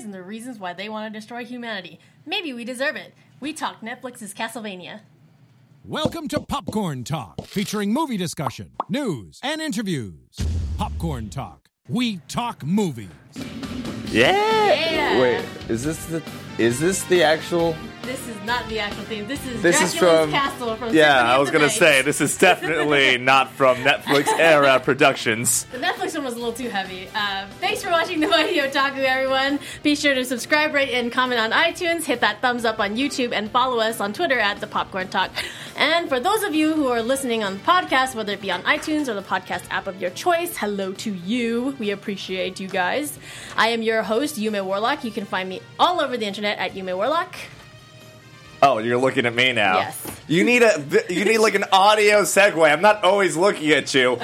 vampires and the reasons why they want to destroy humanity. Maybe we deserve it. We talk Netflix's Castlevania. Welcome to Popcorn Talk, featuring movie discussion, news, and interviews. Popcorn Talk. We talk movies. Yeah. Yeah. Wait, is this the is this the actual? This is not the actual theme. This is This is from- Castle from Yeah, Symphony I was gonna Night. say this is definitely not from Netflix era productions. The Netflix one was a little too heavy. Uh, thanks for watching the Mighty Otaku, everyone. Be sure to subscribe, rate, and comment on iTunes. Hit that thumbs up on YouTube, and follow us on Twitter at the Popcorn Talk. And for those of you who are listening on the podcast, whether it be on iTunes or the podcast app of your choice, hello to you. We appreciate you guys. I am your host, Yume Warlock. You can find me all over the internet at Yume Warlock. Oh, you're looking at me now. Yes. You need a you need like an audio segue. I'm not always looking at you.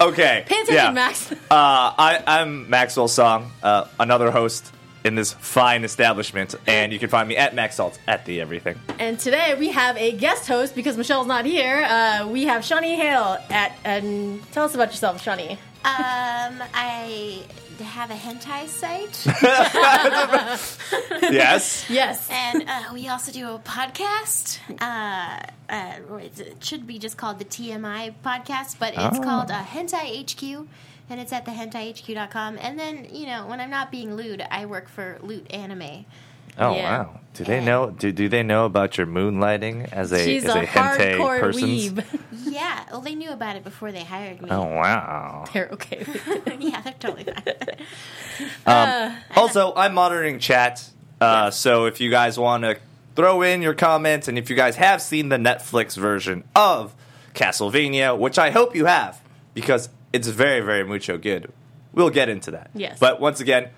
Okay. Pay attention, yeah. Max. Uh, I, I'm Maxwell Song, uh, another host in this fine establishment, and you can find me at Max Salt at the everything. And today we have a guest host because Michelle's not here. Uh, we have Shawnee Hale at. And tell us about yourself, Shawnee. Um, I have a hentai site, Yes. Yes. and uh, we also do a podcast. Uh, uh, it should be just called the TMI podcast, but it's Oh. called uh, Hentai HQ, and it's at the hentaiHQ.com. And then, you know, when I'm not being lewd, I work for Loot Anime. Oh Yeah. wow! Do they know? Do, do they know about your moonlighting as a She's as a, a, hentai hardcore person? weeb. Yeah, well, they knew about it before they hired me. Oh wow! They're okay with it. yeah, they're totally fine. Um, also, I'm monitoring chat, uh, so if you guys want to throw in your comments, and if you guys have seen the Netflix version of Castlevania, which I hope you have, because it's very, very mucho good. We'll get into that. Yes. But once again,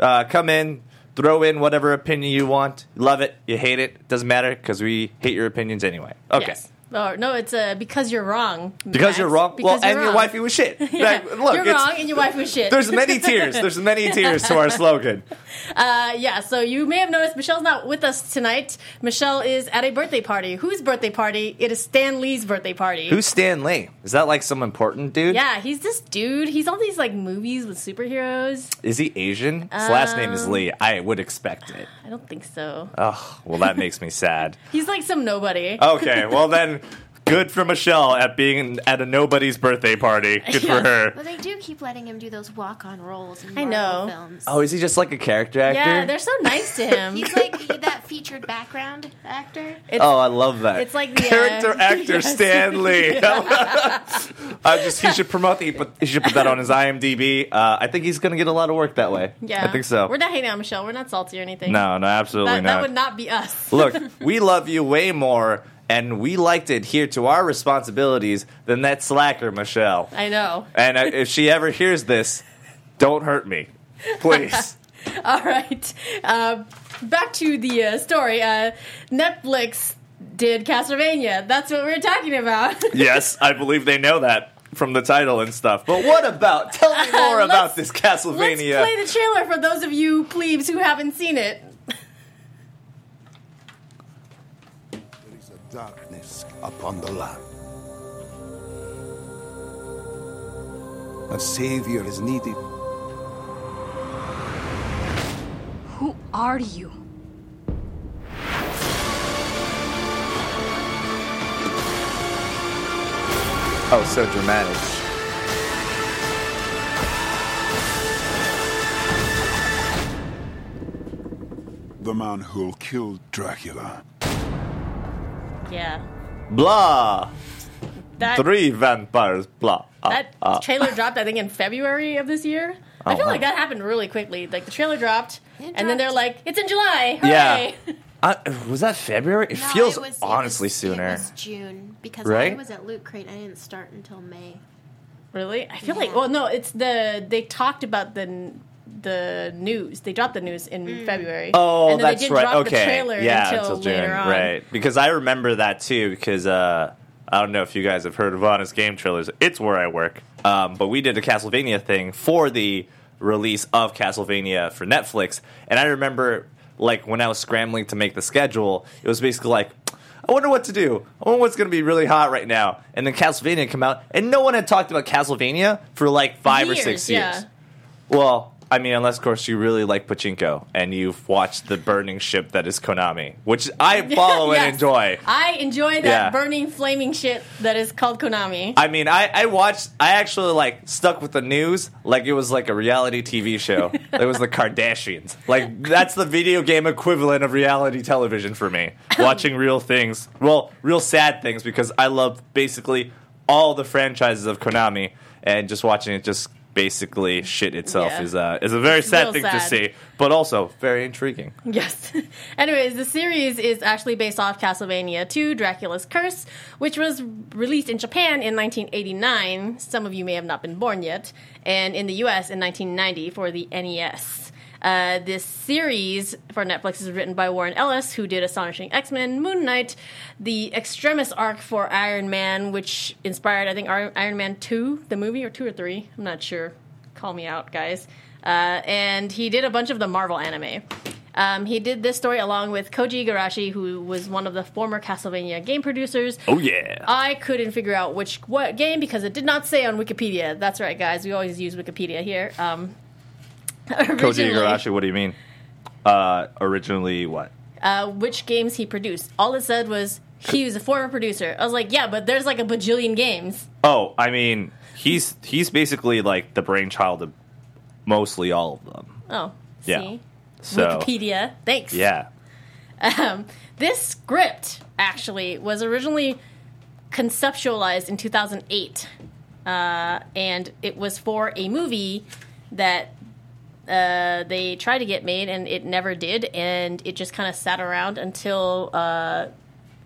uh, come in, throw in whatever opinion you want. Love it, you hate it, doesn't matter, because we hate your opinions anyway. Okay. Yes. Oh, no, it's uh, because you're wrong. Because Max. you're wrong. Because well, and your wrong. wifey was shit. Yeah, Like, look, you're wrong, and your wife was shit. There's many tiers. There's many tiers to our slogan. Uh, yeah, so you may have noticed Michelle's not with us tonight. Michelle is at a birthday party. Whose birthday party? It is Stan Lee's birthday party. Who's Stan Lee? Is that like some important dude? yeah, he's this dude. He's all these like movies with superheroes. Is he Asian? His last name is Um, Lee. I would expect it. I don't think so. Oh, well, that makes me sad. He's like some nobody. Okay, well then, good for Michelle at being at a nobody's birthday party. Good for her. Well, they do keep letting him do those walk-on roles in I Marvel know. films. Oh, is he just like a character actor? yeah, they're so nice to him. He's like he- that featured background actor. It's- Oh, I love that. It's like the, uh, character actor yes. Stan Lee. I just he should promote the, but he should put that on his IMDb. Uh, I think he's gonna get a lot of work that way. yeah, I think so. We're not hating on Michelle. We're not salty or anything. no, no, absolutely that, not. that would not be us. Look, we love you way more, and we like to adhere to our responsibilities than that slacker, Michelle. I know. And uh, if she ever hears this, don't hurt me, please. All right. Uh, back to the uh, story. Uh, Netflix did Castlevania. That's what we are talking about. yes, I believe they know that from the title and stuff. But what about? Tell me more Let's- about this Castlevania. Let's play the trailer for those of you plebes who haven't seen it. There is a darkness upon the land. A savior is needed. Who are you? oh, so dramatic. The man who'll kill Dracula. Yeah. Blah. That Three vampires. Blah. Ah, that ah. trailer dropped, I think, in February of this year. I Oh, feel wow. like that happened really quickly. Like the trailer dropped, It and then they're like, "It's in July." Yeah. Uh, was that February? It No, feels it was- it honestly was- sooner. It was June because Right? I was at Loot Crate. I didn't start until May. really? I feel like. Well, no, it's the they talked about the the news. They dropped the news in February. Oh, and then that's they didn't right. drop okay, the trailer yeah, until, June, later on. right? Because I remember that too. Because uh, I don't know if you guys have heard of Honest Game Trailers. It's where I work. Um, but we did a Castlevania thing for the release of Castlevania for Netflix, and I remember like when I was scrambling to make the schedule, it was basically like. I wonder what to do. I wonder what's going to be really hot right now. And then Castlevania come out, and no one had talked about Castlevania for like five or Years, six years. yeah. Well, I mean, unless of course you really like pachinko and you've watched the burning ship that is Konami, which I follow Yes. and enjoy. I enjoy that Yeah. burning, flaming shit that is called Konami. I mean, I, I watched. I actually like stuck with the news like it was like a reality TV show. it was the Kardashians. Like that's the video game equivalent of reality television for me. Watching real things, well, real sad things because I love basically all the franchises of Konami, and just watching it just basically shit itself Yeah. is uh, is a very sad thing to see, but also very intriguing. Yes. Anyways, the series is actually based off Castlevania 2 Dracula's Curse, which was released in Japan in 1989. Some of you may have not been born yet. And in the US in 1990 for the NES. Uh, this series for Netflix is written by Warren Ellis, who did Astonishing X Men, Moon Knight, the Extremis arc for Iron Man, which inspired, I think, Iron Man 2, the movie, or 2 or 3. I'm not sure. Call me out, guys. Uh, and he did a bunch of the Marvel anime. Um, he did this story along with Koji Igarashi, who was one of the former Castlevania game producers. Oh yeah. I couldn't figure out which what game because it did not say on Wikipedia. That's right, guys. We always use Wikipedia here. Um, Koji Igarashi, what do you mean? Uh, originally, what? uh, which games he produced. All it said was he was a former producer. I was like, yeah, but there's like a bajillion games. Oh, I mean, he's he's basically like the brainchild of mostly all of them. Oh, Yeah. see, So Wikipedia. Thanks. yeah, Um, this script actually was originally conceptualized in 2008, uh, and it was for a movie that uh, they tried to get made, and it never did, and it just kind of sat around until uh,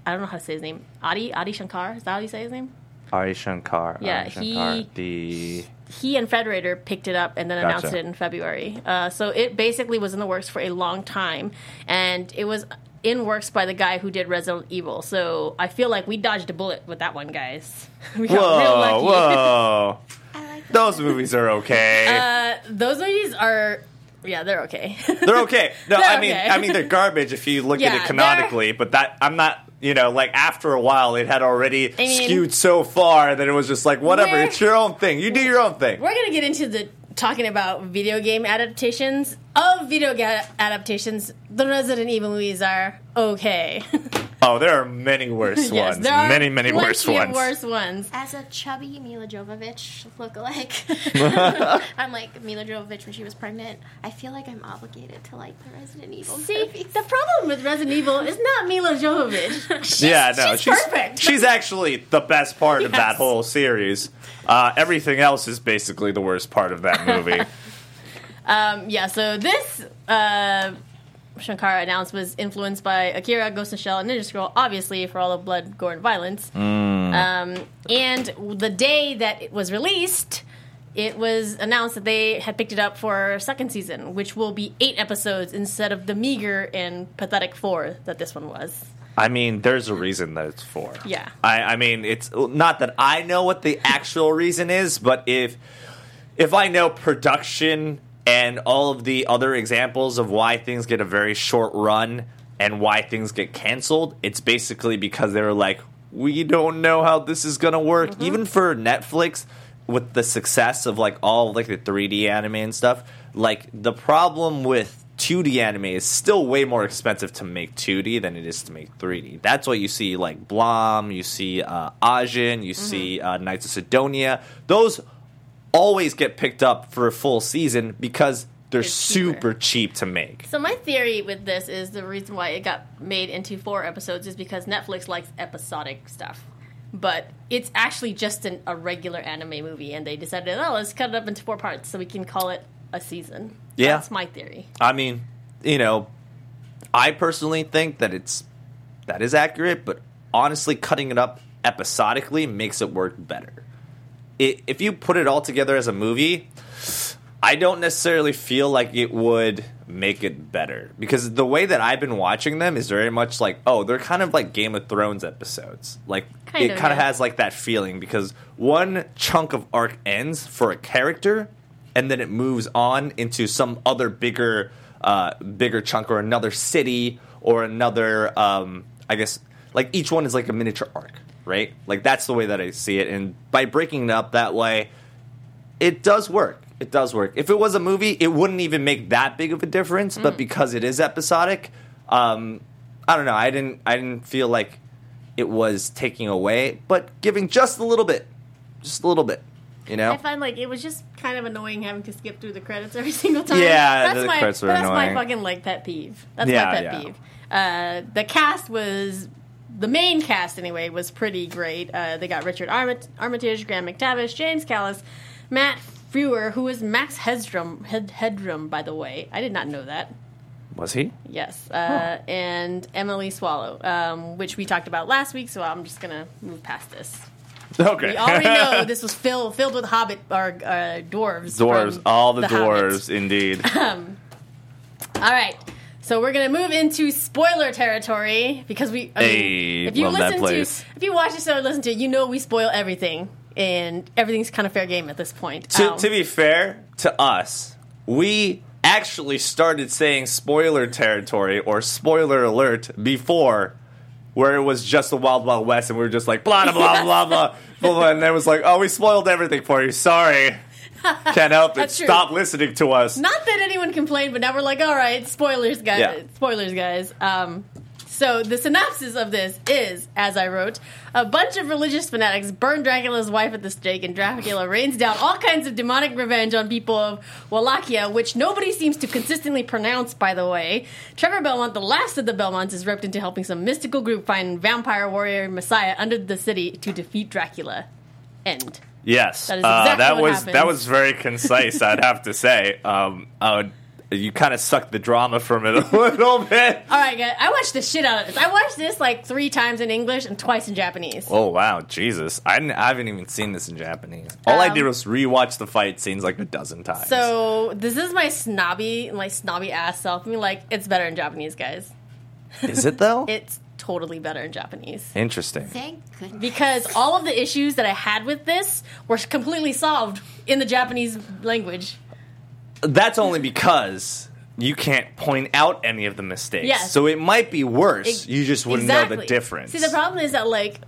I don't know how to say his name. Adi Adi Shankar is that how you say his name? Ari Shankar. Yeah, Ari Shankar, he- the he and Frederator picked it up and then announced Gotcha. it in February. Uh, so it basically was in the works for a long time, and it was in works by the guy who did Resident Evil. So I feel like we dodged a bullet with that one, guys. we got real whoa, lucky. whoa. I like that. Those movies are okay. Uh, those movies are, yeah, they're okay. they're okay. No, they're I mean, okay. I mean they're garbage if you look Yeah, at it canonically. But that I'm not. You know, like after a while, it had already mean- skewed so far that it was just like, whatever. It's your own thing. You do your own thing. We're gonna get into the talking about video game adaptations. Of video game adaptations, the Resident Evil movies are okay. Oh, there are many worse yes, ones. there are Many, many worse plenty of ones. Worse ones. As a chubby Milla Jovovich lookalike, I'm like Milla Jovovich when she was pregnant. I feel like I'm obligated to like the Resident Evil See, movies. the problem with Resident Evil is not Milla Jovovich. She's, yeah, no, she's, perfect. She's actually the best part of that whole series. Uh, everything else is basically the worst part of that movie. um, yeah. So this uh, Shankar announced was influenced by Akira, Ghost in the Shell, and Ninja Scroll, obviously for all the blood, gore, and violence. Um, and the day that it was released. It was announced that they had picked it up for a second season, which will be eight episodes instead of the meager and pathetic four that this one was. I mean, there's a reason that it's four. Yeah. I, I mean, it's not that I know what the actual reason is, but if if I know production and all of the other examples of why things get a very short run and why things get canceled, it's basically because they were like, we don't know how this is gonna work. Mm-hmm. Even for Netflix, with the success of like all like the 3D anime and stuff, like the problem with 2D anime is still way more expensive to make 2D than it is to make 3D. That's why you see like Blame, you see uh, Ajin, you see uh, Knights of Sidonia. Those always get picked up for a full season because they're It's cheaper. super cheap to make. So my theory with this is the reason why it got made into four episodes is because Netflix likes episodic stuff. But it's actually just an, a regular anime movie, and they decided, oh, let's cut it up into four parts so we can call it a season. Yeah. That's my theory. I mean, you know, I personally think that it's that is accurate, but honestly, cutting it up episodically makes it work better. I if you put it all together as a movie, I don't necessarily feel like it would make it better. Because the way that I've been watching them is very much like, oh, they're kind of like Game of Thrones episodes. Like Kind it of, kind of has like that feeling because one chunk of arc ends for a character and then it moves on into some other bigger uh, bigger chunk or another city or another um, I guess like each one is like a miniature arc, right? Like that's the way that I see it and by breaking it up that way it does work. It does work. If it was a movie, it wouldn't even make that big of a difference. Mm. But because it is episodic, um, I don't know. I didn't. I didn't feel like it was taking away, but giving just a little bit, just a little bit. You know. I find like it was just kind of annoying having to skip through the credits every single time. Yeah, that's the my credits were that's annoying. my fucking like pet peeve. That's Yeah, my pet yeah. peeve. Uh, the cast was the main cast anyway was pretty great. Uh, they got Richard Armit- Armitage, Graham McTavish, James Callis, Matt Frewer, who is Max Headstrom. Head- Headroom, by the way, I did not know that. was he? Yes, uh, and Emily Swallow, um, which we talked about last week. So I'm just gonna move past this. Okay. We already know this was filled filled with hobbit or uh, dwarves. dwarves. All the, Hobbit. dwarves, indeed. um, All right. So we're gonna move into spoiler territory because we. I mean, Hey, if you love that listen place. to, if you watch the show or listen to it, you know we spoil everything, and everything's kind of fair game at this point. to, Um, to be fair to us, we actually started saying spoiler territory or spoiler alert before, where it was just the Wild Wild West, and we were just like blah blah blah blah blah blah, blah, and then it was like, oh, we spoiled everything for you. Sorry, can't help it. That's true. Stop listening to us. Not that anyone complained, but now we're like, all right, spoilers, guys. Yeah. Spoilers, guys. Um, so the synopsis of this is, as I wrote, a bunch of religious fanatics burn Dracula's wife at the stake, and Dracula rains down all kinds of demonic revenge on people of Wallachia, which nobody seems to consistently pronounce. By the way, Trevor Belmont, the last of the Belmonts, is roped into helping some mystical group find vampire warrior Messiah under the city to defeat Dracula. End. Yes, That is uh, that was happens. that was very concise. I'd have to say. Um, I would, you kind of sucked the drama from it a little bit. All right, guys. I watched the shit out of this. I watched this like three times in English and twice in Japanese. Oh wow, Jesus! I, didn't, I haven't even seen this in Japanese. All I Um, did was rewatch the fight scenes like a dozen times. So this is my snobby, my snobby ass self. I mean, like it's better in Japanese, guys. is it though? It's totally better in Japanese Interesting. Thank goodness. because all of the issues that I had with this were completely solved in the Japanese language. That's only because you can't point out any of the mistakes. Yes. So it might be worse. Ex- you just wouldn't know the difference. See, the problem is that like.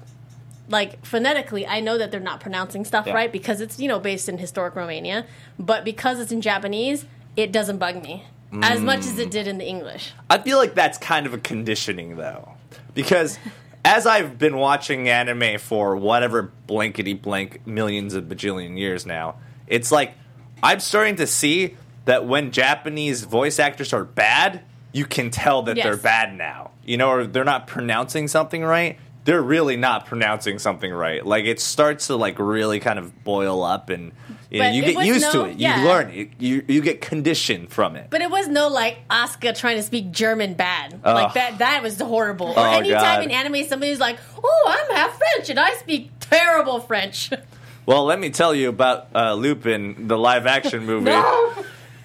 Like phonetically, I know that they're not pronouncing stuff Yeah. right because it's you know based in historic Romania, but because it's in Japanese, it doesn't bug me as much as Mm. it did in the English. I feel like that's kind of a conditioning though, because as I've been watching anime for whatever blankety blank millions of bajillion years now, it's like I'm starting to see that when Japanese voice actors are bad, you can tell that Yes. they're bad now. You know, or they're not pronouncing something right. They're really not pronouncing something right. Like it starts to like really kind of boil up, and you, know, you get used no- to it. You learn it. You you get conditioned from it. But it was no like Oscar trying to speak German bad. Ugh. Like that that was horrible. Or Oh, anytime God. in anime somebody's like, "Oh, I'm half French and I speak terrible French." Well, let me tell you about uh, Lupin, the live action movie.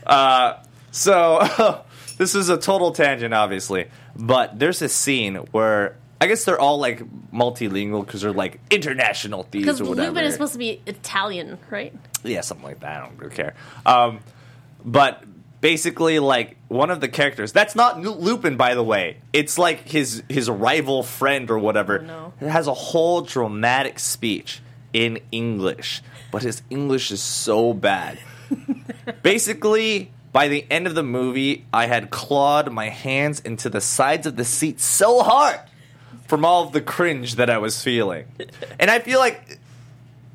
Uh, so, this is a total tangent, obviously, but there's a scene where I guess they're all like multilingual because they're like international thieves Because or whatever. Lupin is supposed to be Italian, right? yeah, something like that. I don't really care. Um, but basically, like one of the characters that's not Lupin, by the way. It's like his his rival friend or whatever. Oh, no. It has a whole dramatic speech in English, but his English is so bad. basically. By the end of the movie, I had clawed my hands into the sides of the seat so hard from all of the cringe that I was feeling. And I feel like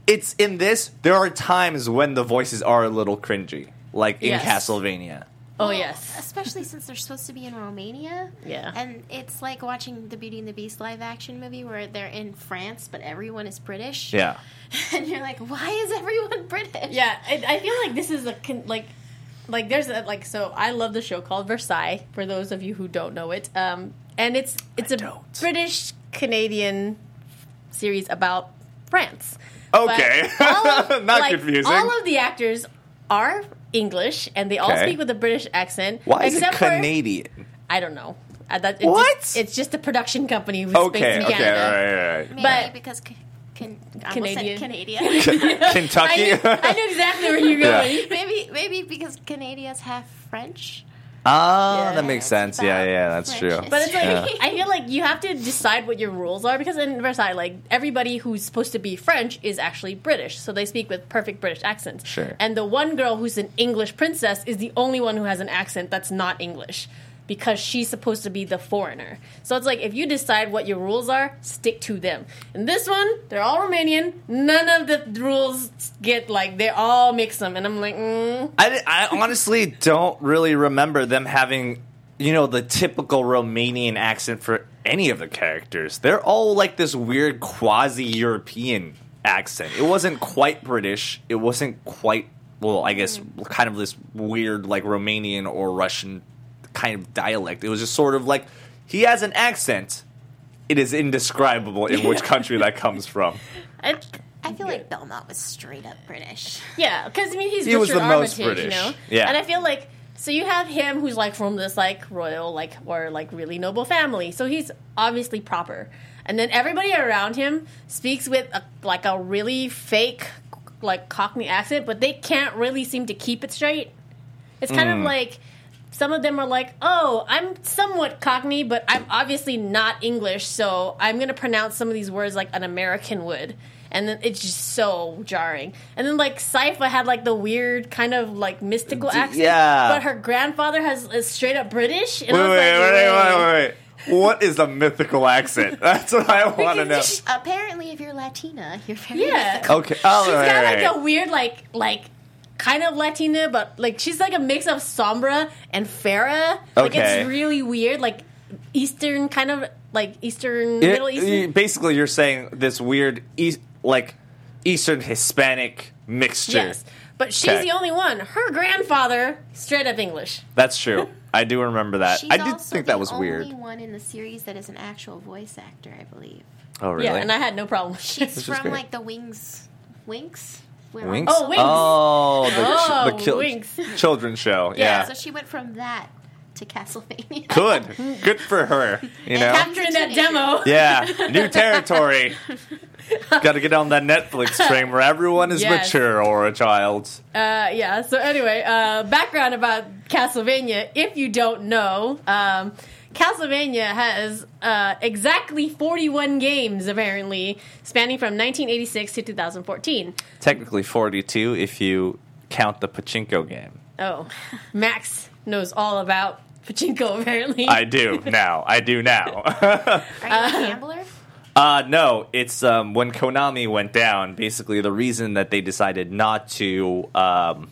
it's in this. There are times when the voices are a little cringy, like in Yes. Castlevania. Oh Well, yes. Especially since they're supposed to be in Romania. Yeah. And it's like watching the Beauty and the Beast live action movie where they're in France, but everyone is British. Yeah, And you're like, why is everyone British? Yeah, I, I feel like this is a con- like like there's a like so I love the show called Versailles for those of you who don't know it. Um and it's it's a don't. British Canadian series about France. Okay. Of- Not like, confusing. All of the actors are English and they all Okay. speak with a British accent. Why is it except for- Canadian? I don't know. Uh, that, it's What? Just, it's just a production company who's Okay, based in okay, Canada. all right, all right. Maybe But- because ca- can, Canadian. Canadian. Canadian. I Kentucky. knew, I knew exactly where you're Yeah. going. maybe maybe because Canadians have French. Oh, Yeah. that makes sense. Yeah, yeah, that's true. But it's like Yeah. I feel like you have to decide what your rules are because in Versailles, like everybody who's supposed to be French is actually British, so they speak with perfect British accents. Sure. And the one girl who's an English princess is the only one who has an accent that's not English because she's supposed to be the foreigner. So it's like if you decide what your rules are, stick to them. In this one, they're all Romanian. None of the rules get like they all mix them, and I'm like, mm. I, I honestly don't really remember them having, you know, the typical Romanian accent for any of the characters. They're all like this weird quasi European accent. It wasn't quite British. It wasn't quite, well, I guess, kind of this weird, like Romanian or Russian kind of dialect. It was just sort of like he has an accent. It is indescribable in which country that comes from. It, I feel like Belmont was straight up British. Yeah, because I mean he's He was Richard the most Armitage, British. you know. Yeah. and I feel like so you have him who's like from this like royal like or like really noble family, so he's obviously proper. And then everybody around him speaks with a, like a really fake like Cockney accent, but they can't really seem to keep it straight. It's kind Hmm. of like some of them are like, "Oh, I'm somewhat Cockney, but I'm obviously not English, so I'm going to pronounce some of these words like an American would." And then it's just so jarring. And then like Sypha had like the weird kind of like mystical accent, yeah. but her grandfather has is straight up British. And Wait, I was wait, like, wait, "Wait." wait, wait, wait. What is a mythical accent? That's what I want to know. Apparently, if you're Latina, you're very Yeah. mythical. Okay. Oh, She's right, got like a weird like like kind of Latina, but like she's like a mix of Sombra and Pharah. Like Okay. it's really weird, like Eastern kind of like Eastern Yeah, Middle Eastern. basically, you're saying this weird, east, like Eastern Hispanic mixture. Yes, but she's Okay. the only one. Her grandfather straight up English. That's true. I do remember that. She's I did also think that was weird. only one in the series that is an actual voice actor, I believe. Oh, really? Yeah, and I had no problem. She's from like the Wings. Winks. Where- Winks. Oh, Winx. Oh, the, Oh, the kil- Winx. children's show. Yeah. So she went from that to Castlevania. Good. Good for her. You know. Capturing that demo. Yeah. New territory. Got to get on that Netflix train where everyone is Yes. mature or a child. Uh, yeah. So anyway, uh, background about Castlevania. If you don't know, um, Castlevania has uh, exactly 41 games apparently, spanning from 1986 to 2014. Technically 42 if you count the pachinko game. Oh, Max knows all about pachinko apparently. I do now. I do now. Are you a gambler? Uh, no, it's um, when Konami went down. Basically, the reason that they decided not to um,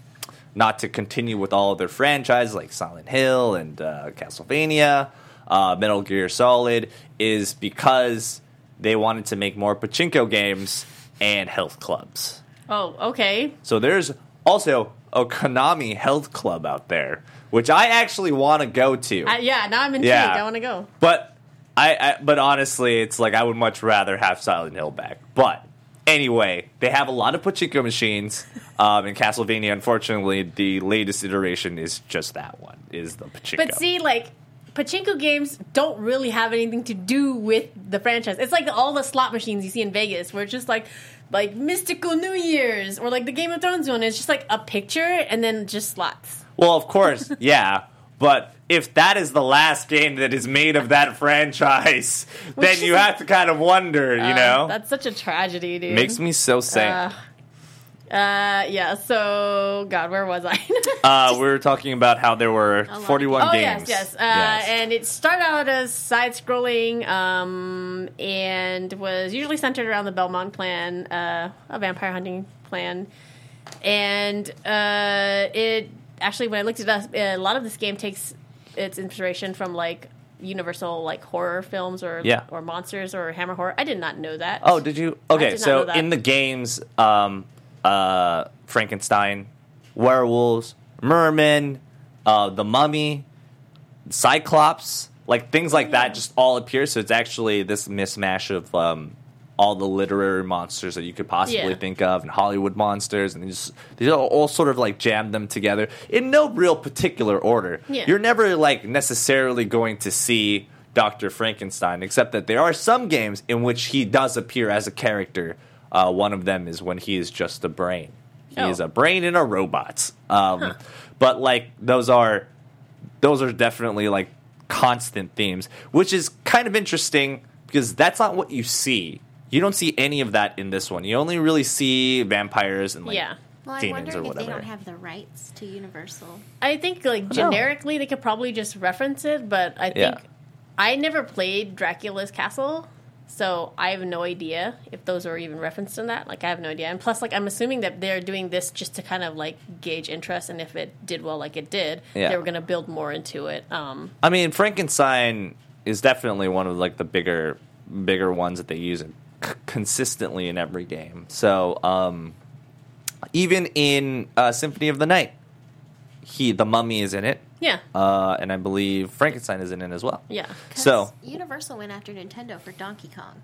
not to continue with all of their franchises like Silent Hill and uh, Castlevania, uh, Metal Gear Solid, is because they wanted to make more pachinko games and health clubs. oh, okay. So there's also a Konami health club out there, which I actually want to go to. Uh, yeah. Now I'm intrigued. Yeah. I want to go. But I, I but honestly, it's like I would much rather have Silent Hill back. But anyway, they have a lot of pachinko machines. Um, in Castlevania, unfortunately, the latest iteration is just that one. Is the pachinko? But see, like pachinko games don't really have anything to do with the franchise. It's like all the slot machines you see in Vegas, where it's just like like mystical New Year's or like the Game of Thrones one. It's just like a picture and then just slots. well, of course, yeah. But if that is the last game that is made of that franchise, then you have to kind of wonder, you know. That's such a tragedy, dude. Makes me so sad. Uh, uh, yeah. So, God, where was I? Uh, we were talking about how there were lot 41 Oh games. yes, yes. Uh, And it started out as side-scrolling, um, and was usually centered around the Belmont clan, uh, a vampire hunting clan. And uh, it actually, when I looked it up, a lot of this game takes its inspiration from like Universal like horror films or Yeah. or monsters or Hammer horror. I did not know that. Oh, did you? I Okay, did not so know that. in the games, um, uh, Frankenstein, werewolves, merman, uh, the mummy, Cyclops, like things like that, just all appear. So it's actually this mismatch of um, all the literary monsters that you could possibly Yeah. think of, and Hollywood monsters, and they just they all, all sort of like jam them together in no real particular order. Yeah. You're never like necessarily going to see Dr. Frankenstein, except that there are some games in which he does appear as a character. Uh, one of them is when he is just a brain. He Oh. is a brain in a robot. Um, But like those are those are definitely like constant themes, which is kind of interesting because that's not what you see. You don't see any of that in this one. You only really see vampires and like Yeah. Well, I'm demons or wondering if they whatever. don't have the rights to Universal. I think like generically they could probably just reference it, but I think Yeah. I never played Dracula's Castle, so I have no idea if those are even referenced in that. Like I have no idea. And plus like I'm assuming that they're doing this just to kind of like gauge interest and if it did well like it did, Yeah. they were going to build more into it. Um I mean, Frankenstein is definitely one of like the bigger, bigger ones that they use c- consistently in every game. So um, even in uh, Symphony of the Night, he the mummy is in it, yeah. uh, and I believe Frankenstein is in it as well. yeah. 'Cause So- Universal went after Nintendo for Donkey Kong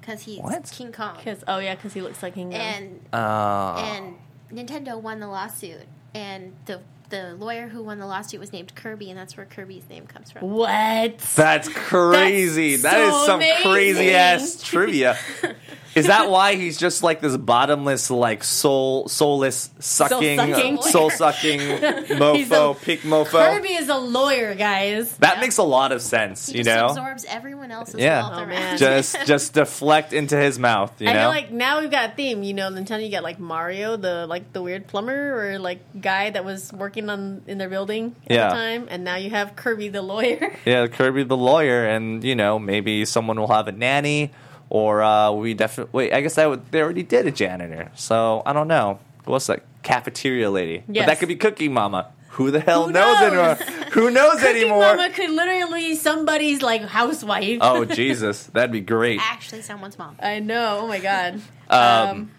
because he's What? King Kong, Cuz oh yeah, cuz he looks like King Kong. and Uh, and Nintendo won the lawsuit, and the the lawyer who won the lawsuit was named Kirby, and that's where Kirby's name comes from. what? that's crazy. That's That is so some amazing. crazy ass trivia. Is that why he's just like this bottomless, like soul, soulless, sucking, sucking. soul sucking uh, He's a- mofo, peak mofo? Kirby is a lawyer, guys. That makes a lot of sense, He you just know. absorbs everyone else's Yeah. wealth Oh, around. man. just just deflect into his mouth, you I know. feel like now we've got a theme. You know, Nintendo, you got like Mario, the like the weird plumber or like guy that was working on in their building at Yeah. the time, and now you have Kirby the lawyer. yeah, Kirby the lawyer, and you know maybe someone will have a nanny, or uh, we definitely wait. I guess that would, they already did a janitor, so I don't know. What's that cafeteria lady? But that could be Cooking Mama. Who the hell Who knows, knows? anymore? Who knows Cookie anymore? Mama could literally be somebody's like housewife. Oh Jesus, that'd be great. Actually, someone's mom. I know. Oh my god. Um,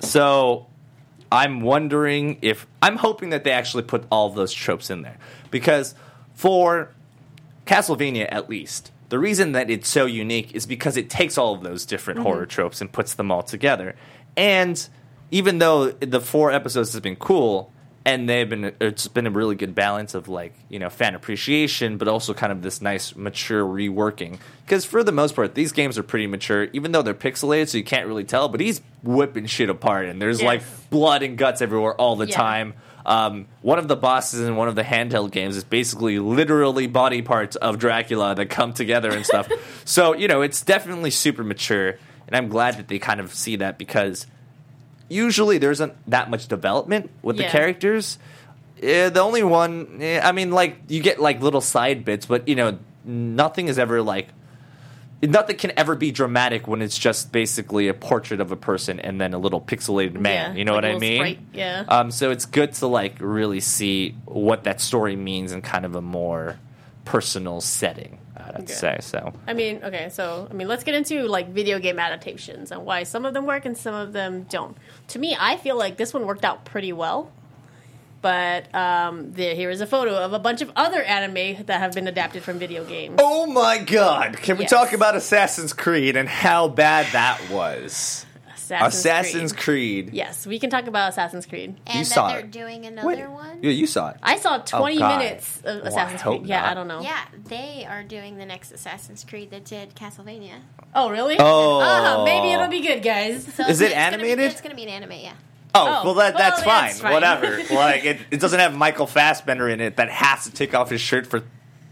So I'm wondering if I'm hoping that they actually put all those tropes in there because for Castlevania at least the reason that it's so unique is because it takes all of those different Mm-hmm. horror tropes and puts them all together and even though the four episodes has been cool and they've been it's been a really good balance of like you know fan appreciation but also kind of this nice mature reworking because for the most part these games are pretty mature even though they're pixelated so you can't really tell but he's whipping shit apart and there's like blood and guts everywhere all the Yeah. time um, one of the bosses in one of the handheld games is basically literally body parts of Dracula that come together and stuff. so you know it's definitely super mature, and I'm glad that they kind of see that because usually there isn't that much development with the characters. Eh, the only one, eh, I mean, like you get like little side bits, but you know nothing is ever like nothing can ever be dramatic when it's just basically a portrait of a person and then a little pixelated man. Yeah, you know like what I mean? sprite, yeah. Um, so it's good to like really see what that story means in kind of a more personal setting. I'd Okay. say so. I mean, okay, so I mean, let's get into like video game adaptations and why some of them work and some of them don't. To me, I feel like this one worked out pretty well. But um, there, here is a photo of a bunch of other anime that have been adapted from video games. Oh my God! Can we Yes. talk about Assassin's Creed and how bad that was? Assassin's, Assassin's Creed. Creed. Yes, we can talk about Assassin's Creed. And that saw they're it. doing another Wait, one. Yeah, you saw it. I saw 20 Oh, God. minutes of Well, Assassin's I hope Creed. Yeah, not. I don't know. Yeah, they are doing the next Assassin's Creed that did Castlevania. Oh, really? Oh. Ah, maybe it'll be good, guys. So Is it it's gonna be- animated? it's going to be an anime, yeah. Oh, Oh, well, that, well, that's, fine. that's fine. Whatever. like, it, it doesn't have Michael Fassbender in it that has to take off his shirt for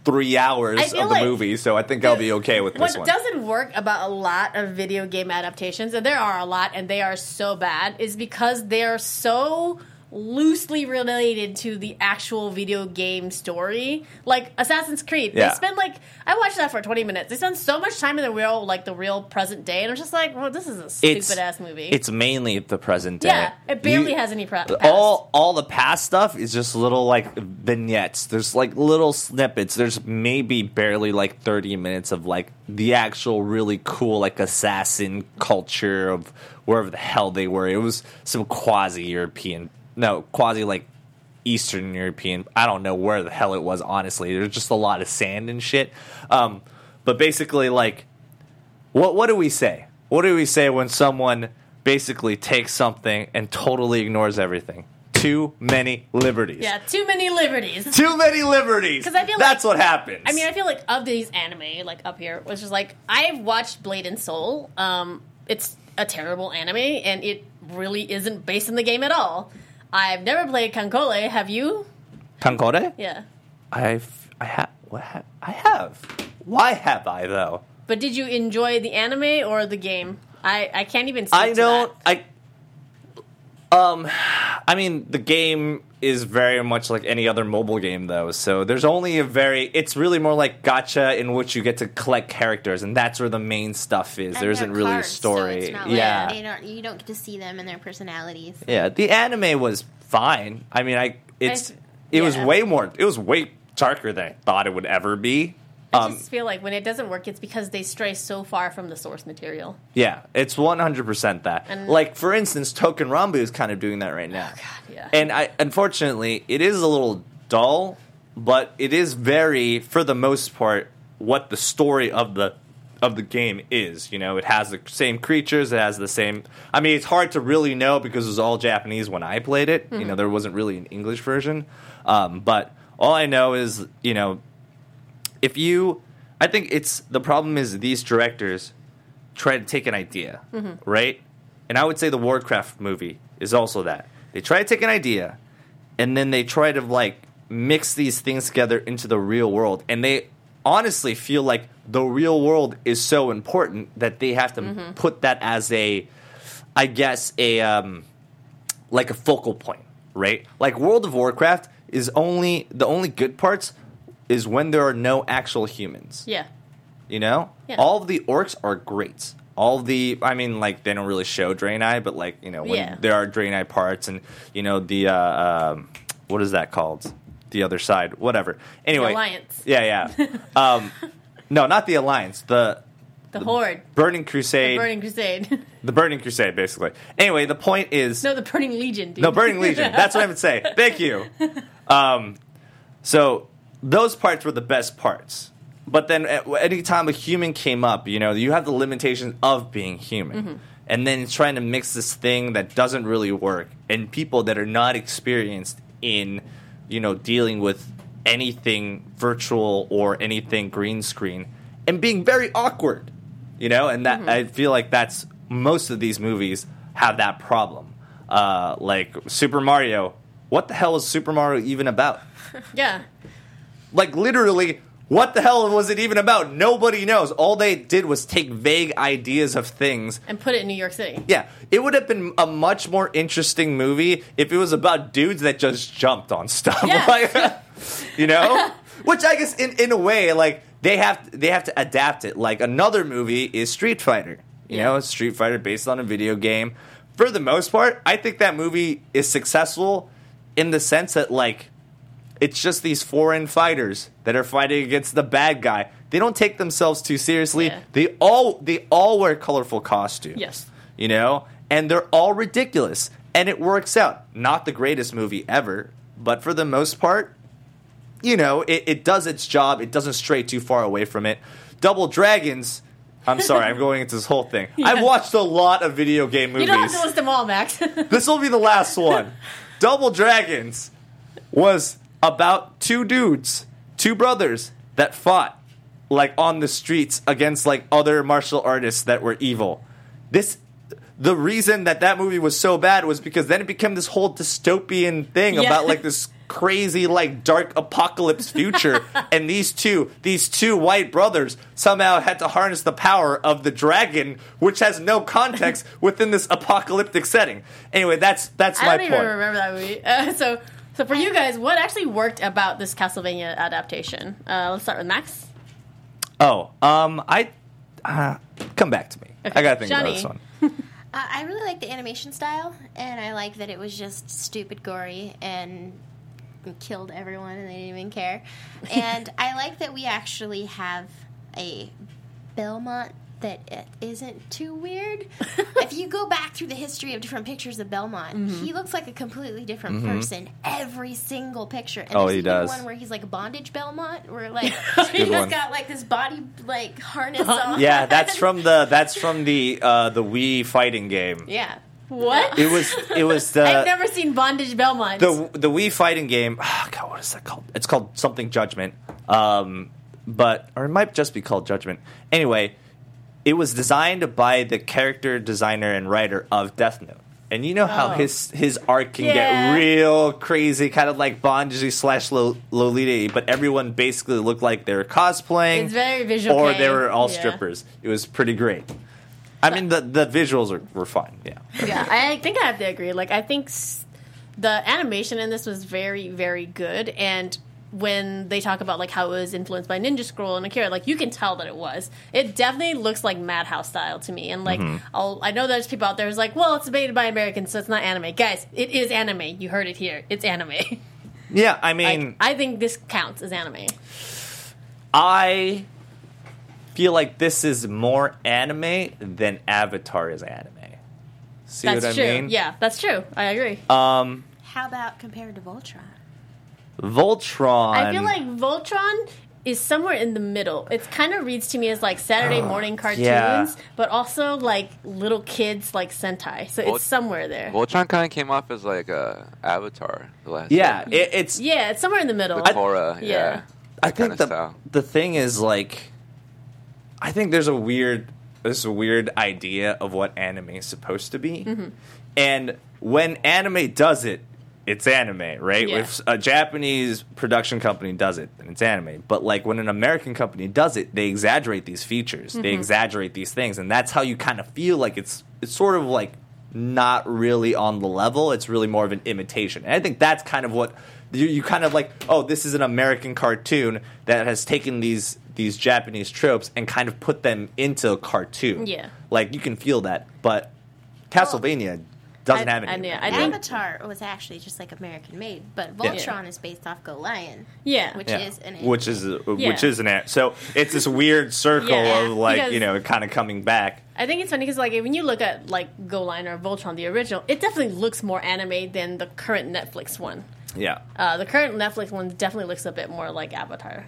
three hours of the like movie, so I think I'll be okay with this one. What doesn't work about a lot of video game adaptations, and there are a lot, and they are so bad, is because they are so loosely related to the actual video game story. Like Assassin's Creed, Yeah. they spend like I watched that for twenty minutes. They spend so much time in the real, like the real present day, and I'm just like, well, this is a It's- stupid ass movie. It's mainly the present day. yeah, it barely You- has any pre- past. all all the past stuff is just little like vignettes. There's like little snippets. There's maybe barely like 30 minutes of like the actual really cool like assassin culture of wherever the hell they were. It was some quasi European, no quasi like Eastern European. I don't know where the hell it was. Honestly, there's just a lot of sand and shit. Um, but basically, like what what do we say? What do we say when someone basically takes something and totally ignores everything? Too many liberties. yeah, too many liberties. Too many liberties. 'Cause I feel that's like- what happens. I mean, I feel like of these anime, like up here, which is like I've watched Blade and Soul. Um, it's a terrible anime, and it really isn't based in the game at all. I've never played KanColle. Have you? KanColle? Yeah. I've I have what ha- I have. Why have I though? But did you enjoy the anime or the game? I, I can't even. I don't. that. I um, I mean, the game is very much like any other mobile game, though. So there's only a very. It's really more like gacha, in which you get to collect characters, and that's where the main stuff is. And there isn't really cards, a story. So like yeah, they don't. You don't get to see them and their personalities. yeah. The anime was fine. I mean, I it's I- it was way more. It was way darker than I thought it would ever be. I Um, just feel like when it doesn't work, it's because they stray so far from the source material. Yeah, it's one hundred percent that. And- like for instance, Touken Ranbu is kind of doing that right now. God, yeah. And I unfortunately it is a little dull, but it is very, for the most part, what the story of the of the game is. You know, it has the same creatures, it has the same. I mean, it's hard to really know because it was all Japanese when I played it. You know, there wasn't really an English version. Um, but all I know is, you know, if you i think it's the problem is these directors try to take an idea right? And i would say the warcraft movie is also that. They try to take an idea and then they try to like mix these things together into the real world. And they honestly feel like the real world is so important that they have to put that as a i guess a um like a focal point, right? Like World of Warcraft is only the only good parts is when there are no actual humans. Yeah. You know? Yeah. All of the orcs are great. All the I mean like they don't really show Draenei, but like, you know, when Yeah. there are Draenei parts and you know the uh um, what is that called? The other side, whatever. Anyway, Alliance. Yeah, yeah. um no, not the alliance. The The Horde. Burning Crusade. Burning Crusade. the Burning Crusade basically. Anyway, the point is no, the Burning Legion, dude. no, Burning Legion. That's what I would say. Thank you. Um, so those parts were the best parts. But then at any time a human came up, you know, you have the limitations of being human. And then trying to mix this thing that doesn't really work and people that are not experienced in, you know, dealing with anything virtual or anything green screen and being very awkward. You know, and that I feel like that's most of these movies have that problem. Uh, like Super Mario, what the hell is Super Mario even about? Yeah. Like literally, what the hell was it even about? Nobody knows. All they did was take vague ideas of things. And put it in New York City. Yeah, it would have been a much more interesting movie if it was about dudes that just jumped on stuff. Yeah. Like, you know? Which I guess in, in a way, like they have they have to adapt it. Like another movie is Street Fighter. You Yeah. know, Street Fighter based on a video game. For the most part, I think that movie is successful in the sense that like it's just these foreign fighters that are fighting against the bad guy. They don't take themselves too seriously. Yeah. They all they all wear colorful costumes. Yes. You know? And they're all ridiculous. And it works out. Not the greatest movie ever, but for the most part, you know, it, it does its job. It doesn't stray too far away from it. Double Dragons. I'm sorry, I'm going into this whole thing. I've watched a lot of video game movies. You don't have to list them all, Max. This will be the last one. Double Dragons was about two dudes, two brothers that fought like on the streets against like other martial artists that were evil. This the reason that that movie was so bad was because then it became this whole dystopian thing Yeah. about like this crazy like dark apocalypse future and these two these two white brothers somehow had to harness the power of the dragon which has no context within this apocalyptic setting anyway that's that's I my don't point even remember that movie. Uh, so, so for you guys, what actually worked about this Castlevania adaptation? Uh, let's start with Max. oh um i uh, come back to me i gotta think Johnny. about this one Uh, I really like the animation style, and I like that it was just stupid gory and killed everyone, and they didn't even care. And I like that we actually have a Belmont that it isn't too weird. if you go back through the history of different pictures of Belmont, Mm-hmm. he looks like a completely different person every single picture. And Mm-hmm. Oh, he does. one where he's like bondage Belmont, where like good he's one. got like this body like harness on. yeah that's from the that's from the uh the wii fighting game yeah. What? it was it was the I've never seen Bondage Belmont. the the Wii fighting game. Oh God, what is that called? It's called something Judgment. Um, but or it might just be called Judgment. Anyway, it was designed by the character designer and writer of Death Note. And you know how Oh. his his art can Yeah. get real crazy, kind of like Bonji slash Lolita, but everyone basically looked like they were cosplaying. It's very visual or they were all Yeah. strippers. It was pretty great. I mean, the the visuals are, were fun. Yeah, yeah, I think I have to agree. Like, I think s- the animation in this was very, very good. And when they talk about like how it was influenced by Ninja Scroll and Akira, like you can tell that it was. It definitely looks like Madhouse style to me. And like, I'll, I know there's people out there who's like, well, it's made by Americans, so it's not anime. Guys, it is anime. You heard it here. It's anime. yeah. I like, mean, I think this counts as anime. I feel like this is more anime than Avatar is anime. See That's what I true. mean? Yeah, that's true. I agree. Um, How about compared to Voltron? Voltron. I feel like Voltron is somewhere in the middle. It kind of reads to me as like Saturday morning cartoons, yeah. but also like little kids like Sentai. So Vol- it's somewhere there. Voltron kind of came off as like a Avatar. The last yeah, it, it's. yeah, it's somewhere in the middle. the Korra. yeah. Yeah, I think the style. the thing is like, I think there's a weird this weird idea of what anime is supposed to be, Mm-hmm. and when anime does it, it's anime, right? Yeah. If a Japanese production company does it, then it's anime. But like when an American company does it, they exaggerate these features, they Mm-hmm. exaggerate these things, and that's how you kind of feel like it's it's sort of like not really on the level. It's really more of an imitation, and I think that's kind of what you, you kind of like. Oh, this is an American cartoon that has taken these these Japanese tropes and kind of put them into a cartoon. Yeah. like you can feel that, but Castlevania doesn't I- have any. I- of yeah. I think- Avatar was actually just like American made, but Yeah. Voltron is based off Go Lion, Yeah. which Yeah. is an which is Yeah. which is an a- so it's this weird circle Yeah, of like because- you know kind of coming back. I think it's funny because like when you look at like Go Lion or Voltron, the original, it definitely looks more anime than the current Netflix one. Yeah, Uh, the current Netflix one definitely looks a bit more like Avatar.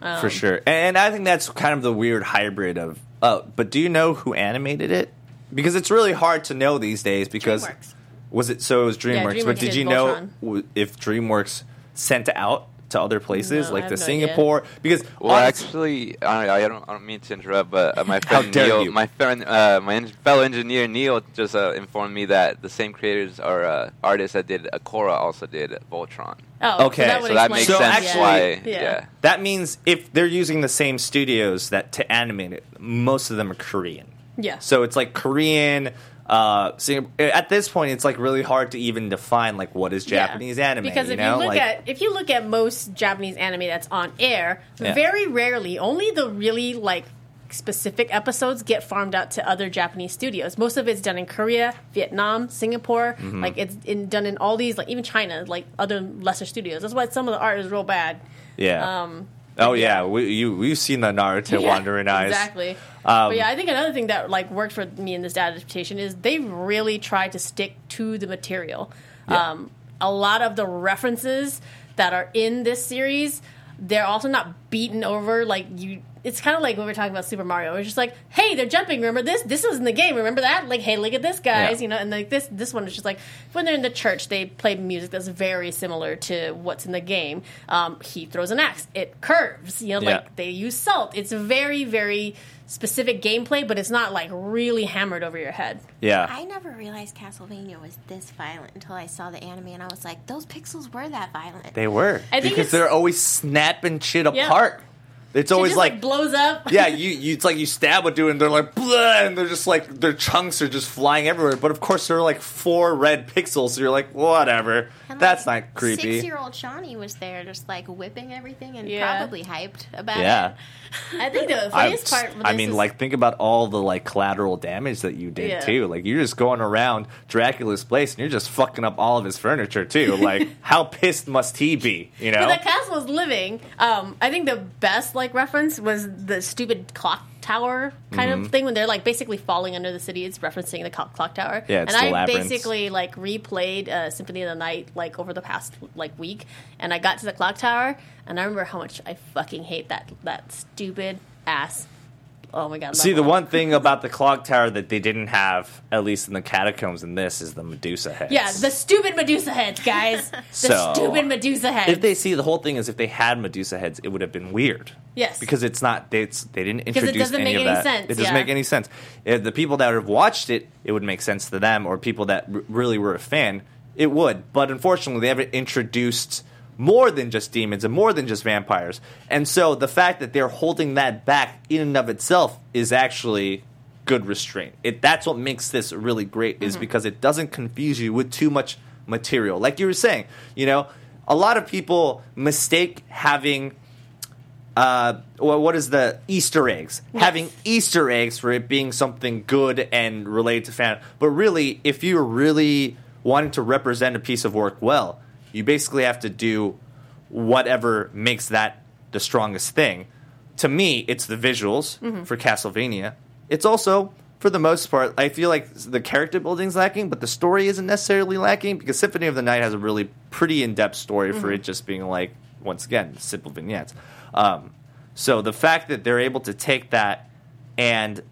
Um, for sure. And I think that's kind of the weird hybrid of. Oh, but do you know who animated it? Because it's really hard to know these days. Because DreamWorks. was it so? It was DreamWorks. DreamWorks but did did you know Voltron. if DreamWorks sent out to other places No, like have the no idea. Singapore? Because Well, honest- actually, I, I don't, I don't mean to interrupt, but uh, my friend Neil, you. my friend, uh, my en- fellow engineer Neil, just uh, informed me that the same creators or uh, artists that did Akora also did Voltron. Oh, Okay, so that, So that makes So sense actually- why. Yeah. Yeah. that means if they're using the same studios that to animate it, most of them are Korean. Yeah. So it's like Korean. Uh, at this point, it's like really hard to even define like what is Yeah. Japanese anime. Because you if know? you look like, at if you look at most Japanese anime that's on air, Yeah. very rarely, only the really like specific episodes get farmed out to other Japanese studios. Most of it's done in Korea, Vietnam, Singapore. Mm-hmm. Like it's in, done in all these, like even China, like other lesser studios. That's why some of the art is real bad. yeah. Um, oh yeah, we, you we've seen the Naruto Yeah, Wandering Eyes. Exactly. Um, but yeah, I think another thing that like worked for me in this adaptation is they really tried to stick to the material. Yeah. Um, a lot of the references that are in this series, they're also not beaten over like you. It's kind of like when we are talking about Super Mario. It's just like, hey, they're jumping. Remember this? This was in the game. Remember that? Like, hey, look at this, guys. Yeah. You know, and like this, this one is just like when they're in the church, they play music that's very similar to what's in the game. Um, he throws an axe. It curves. You know, Yeah. like they use salt. It's very, very specific gameplay, but it's not like really hammered over your head. Yeah. I never realized Castlevania was this violent until I saw the anime, and I was like, those pixels were that violent. They were I think because they're always snapping shit Yeah. apart. It's always just, like, blows up. yeah, you, you it's like you stab a dude and they're like Bleh, and they're just like their chunks are just flying everywhere. But of course there are like four red pixels, so you're like whatever. And, That's like, not creepy. Six-year-old Shawnee was there, just like whipping everything, and Yeah. probably hyped about it. Yeah. it. I think the I, funniest part. with I this mean, is- like think about all the like collateral damage that you did Yeah. too. Like you're just going around Dracula's place and you're just fucking up all of his furniture too. Like how pissed must he be? You know? But the castle is living. Um, I think the best like reference was the stupid clock tower kind Mm-hmm. of thing when they're like basically falling under the city. It's referencing the clock, clock tower. Yeah, it's and I labyrinths. basically like replayed uh, Symphony of the Night like over the past like week, and I got to the clock tower, and I remember how much I fucking hate that that stupid ass oh my god. See, the one thing about the clock tower that they didn't have, at least in the catacombs in this, is the Medusa heads. Yeah, the stupid Medusa heads, guys. The So, stupid Medusa heads. if they see the whole thing is if they had Medusa heads, it would have been weird. Yes. because it's not. They, it's, they didn't introduce it doesn't any make of any that. sense, It doesn't yeah. make any sense. If the people that have watched it, it would make sense to them, or people that r- really were a fan, it would. But unfortunately, they haven't introduced more than just demons and more than just vampires. And so the fact that they're holding that back in and of itself is actually good restraint. It that's what makes this really great is because it doesn't confuse you with too much material. Like you were saying, you know, a lot of people mistake having uh, what is the Easter eggs? Having Easter eggs for it being something good and related to fan. But really, if you're really wanting to represent a piece of work well, you basically have to do whatever makes that the strongest thing. To me, it's the visuals for Castlevania. It's also, for the most part, I feel like the character building's lacking, but the story isn't necessarily lacking because Symphony of the Night has a really pretty in-depth story for it just being like, once again, simple vignettes. Um, so the fact that they're able to take that and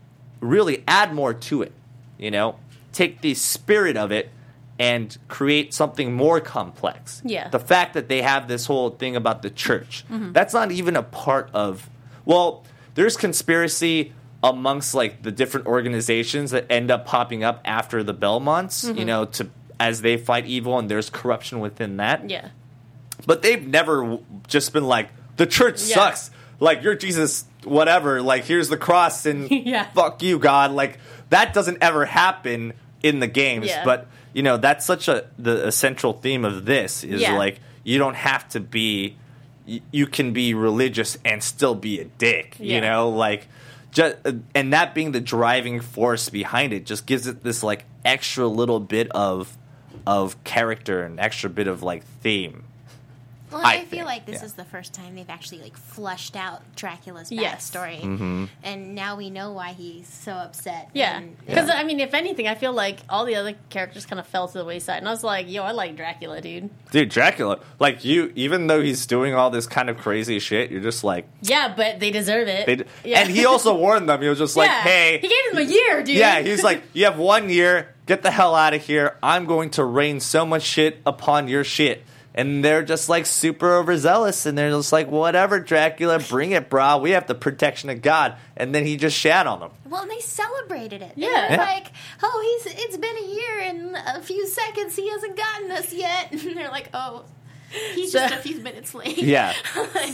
really add more to it, you know, take the spirit of it and create something more complex. Yeah. The fact that they have this whole thing about the church, mm-hmm. that's not even a part of. Well, there's conspiracy amongst like the different organizations that end up popping up after the Belmonts, you mm-hmm. know, to as they fight evil and there's corruption within that. yeah. But they've never just been like, the church Yeah. sucks. Like, you're Jesus, whatever. Like, here's the cross and Yeah. fuck you, God. Like, that doesn't ever happen in the games. Yeah. But, you know, that's such a, the essential theme of this is Yeah. like, you don't have to be, y- you can be religious and still be a dick, Yeah. you know? Like, just, uh, and that being the driving force behind it just gives it this, like, extra little bit of, of character and extra bit of, like, theme. Well, I I, feel think, like this yeah. is the first time they've actually like flushed out Dracula's Yes. backstory, Mm-hmm. and now we know why he's so upset. Yeah, and- because I mean, if anything, I feel like all the other characters kind of fell to the wayside, and I was like, "Yo, I like Dracula, dude." Dude, Dracula, like you, even though he's doing all this kind of crazy shit, you're just like, Yeah, but they deserve it. they, yeah. and he also warned them. He was just like, Yeah. hey, he gave them a year, dude. yeah, he's like, you have one year, get the hell out of here. I'm going to rain so much shit upon your shit. And they're just like super overzealous, and they're just like, whatever, Dracula, bring it, brah. We have the protection of God. And then he just shat on them. Well, and they celebrated it. Yeah. They were Yeah. like, "Oh, he's it's been a year and a few seconds. He hasn't gotten us yet." And they're like, "Oh, he's So- just a few minutes late." Yeah.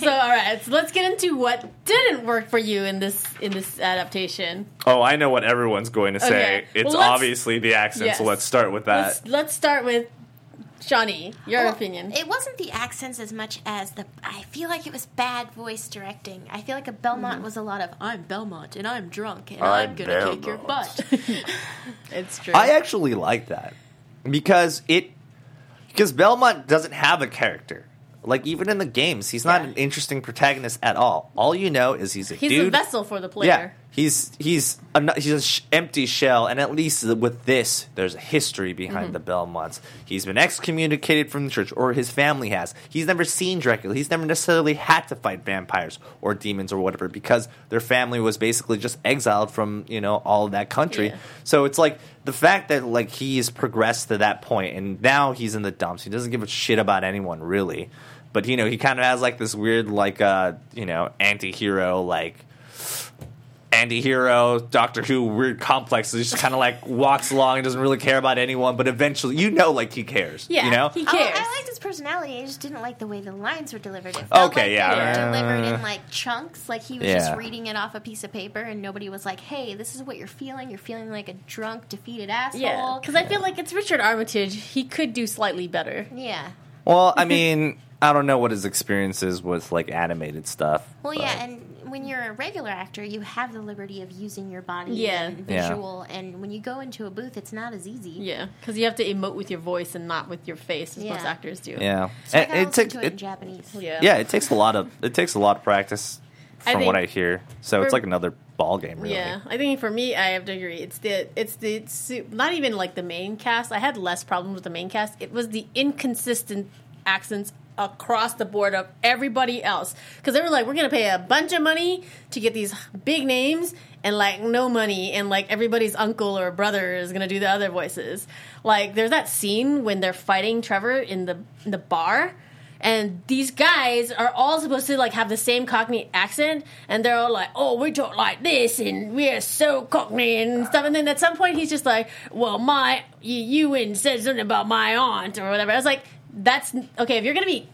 So, all right, so let's get into what didn't work for you in this in this adaptation. Oh, I know what everyone's going to say. Okay. It's Well, obviously the accent, so let's start with that. Let's let's start with Shawnee. Your Well, opinion. It wasn't the accents as much as the. I feel like it was bad voice directing. I feel like a Belmont Mm-hmm. was a lot of "I'm Belmont and I'm drunk and I'm I'm, gonna kick your butt." it's true. I actually like that because it because Belmont doesn't have a character. Like even in the games, he's not Yeah. an interesting protagonist at all. All you know is he's a He's dude. a vessel for the yeah, player. He's he's a, no- he's an sh- empty shell, and at least with this, there's a history behind Mm-hmm. the Belmonts. He's been excommunicated from the church, or his family has. He's never seen Dracula. He's never necessarily had to fight vampires or demons or whatever because their family was basically just exiled from you know all of that country. Yeah. So it's like the fact that like he's progressed to that point, and now he's in the dumps. He doesn't give a shit about anyone really, but you know he kind of has like this weird like uh you know anti-hero like anti-hero doctor who weird complex he just kind of like walks along and doesn't really care about anyone but eventually you know like he cares Yeah, you know he Oh, cares. I liked his personality. I just didn't like the way the lines were delivered. It felt Okay, like yeah. they were delivered Uh, in like chunks. Like he was yeah. just reading it off a piece of paper, and nobody was like, "Hey, this is what you're feeling. You're feeling like a drunk, defeated asshole." yeah, because I feel like it's Richard Armitage. He could do slightly better. yeah. well i mean i don't know what his experience is with like animated stuff Well, but- yeah, and when you're a regular actor, you have the liberty of using your body Yeah. and Yeah. visual, and when you go into a booth, it's not as easy. Yeah, because you have to emote with your voice and not with your face, as most actors do. yeah So I And gotta it takes to it, in it, Japanese. yeah, yeah it takes a lot of it takes a lot of practice I from what i hear so it's like another ball game really Yeah, I think for me, I have to agree. It's the it's the it's not even like the main cast. I had less problems with the main cast. It was the inconsistent accents across the board of everybody else because they were like, we're gonna pay a bunch of money to get these big names and like no money and like everybody's uncle or brother is gonna do the other voices. Like there's that scene when they're fighting Trevor in the in the bar. And these guys are all supposed to like have the same Cockney accent, and they're all like, "Oh, we talk like this, and we're so Cockney and stuff." And then at some point, he's just like, "Well, my you and said something about my aunt or whatever." I was like, "That's okay. If you're gonna be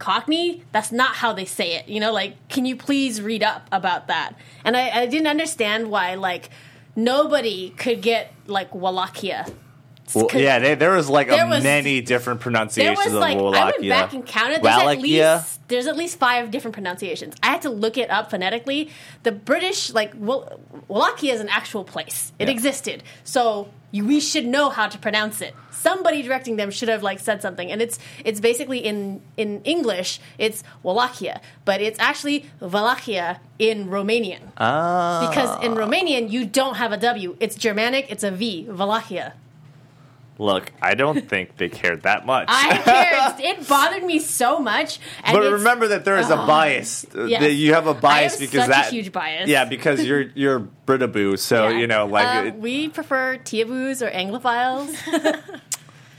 Cockney, that's not how they say it. You know, like, can you please read up about that? And I, I didn't understand why, like, nobody could get, like, Wallachia. Well, yeah, they, there was like there a was- many different There pronunciations was, of like, I Wallachia. went back and counted. There's at least, there's at least five different pronunciations. I had to look it up phonetically. The British, like, Wall- Wallachia is an actual place. It Yeah. existed. So you, we should know how to pronounce it. Somebody directing them should have like said something, and it's it's basically in in English it's Wallachia, but it's actually Wallachia in Romanian Ah. because in Romanian you don't have a W. It's Germanic. It's a V. Wallachia. Look, I don't think they cared that much. I cared. it bothered me so much. And but remember that there is a Oh, bias. yes. That you have a bias I have because such a that huge bias. Yeah, because you're you're Britaboo, so Yeah. you know, like, Uh, it- we prefer Tiaboos or Anglophiles.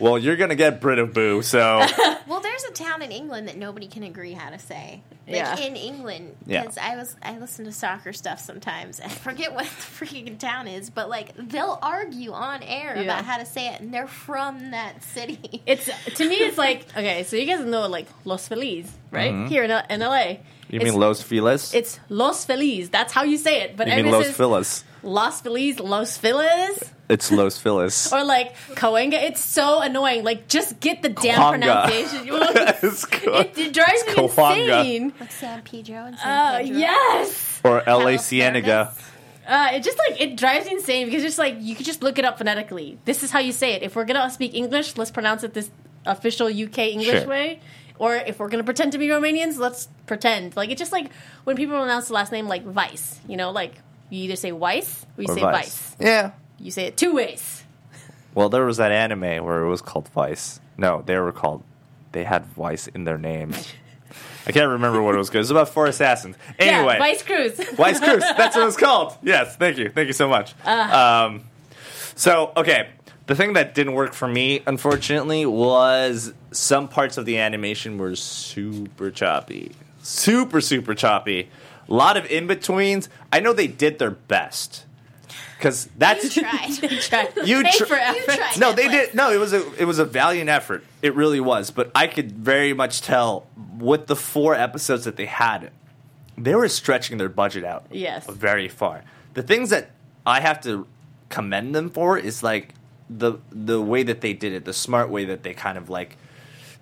Well, you're gonna get Britaboo, so Well, there's a town in England that nobody can agree how to say. Like Yeah. in England, Yeah. because I was I listen to soccer stuff sometimes. and I forget what the freaking town is, but like they'll argue on air Yeah. about how to say it, and they're from that city. it's to me, it's like okay, so you guys know like Los Feliz, right? Here in, in LA. Mm-hmm. you It's- mean Los Feliz? It's Los Feliz. That's how you say it. But you mean Los since Feliz? Los Feliz, Los Feliz, It's Los Feliz. or like Coenga. It's so annoying. Like just get the damn Coanga. pronunciation. It's co- it, it drives me it's Coanga. insane. Like San Pedro and San Uh, Pedro. yes. or L.A. Carlos Cienega. Fernandez. Uh, it just like it drives me insane because it's like you could just look it up phonetically. This is how you say it. If we're gonna speak English, let's pronounce it this official UK English Sure. way. Or if we're gonna pretend to be Romanians, let's pretend. Like it's just like when people pronounce the last name like Vice. You know, like you either say Weiss or you Or say Vice. Vice. Yeah. You say it two ways. Well, there was that anime where it was called Vice. No, they were called. They had Vice in their name. I can't remember what it was. Called. It was about four assassins. Anyway, yeah, Weiss Kreuz. Weiss Kreuz. That's what it's called. Yes, thank you, thank you so much. Um, so okay, the thing that didn't work for me, unfortunately, was some parts of the animation were super choppy, super super choppy. A lot of in betweens. I know they did their best because that's You tried. They tried. You tr- for You tried. no, they Netflix. did. No, it was a it was a valiant effort. It really was. But I could very much tell with the four episodes that they had, they were stretching their budget out. Yes. very far. The things that I have to commend them for is like the the way that they did it, the smart way that they kind of like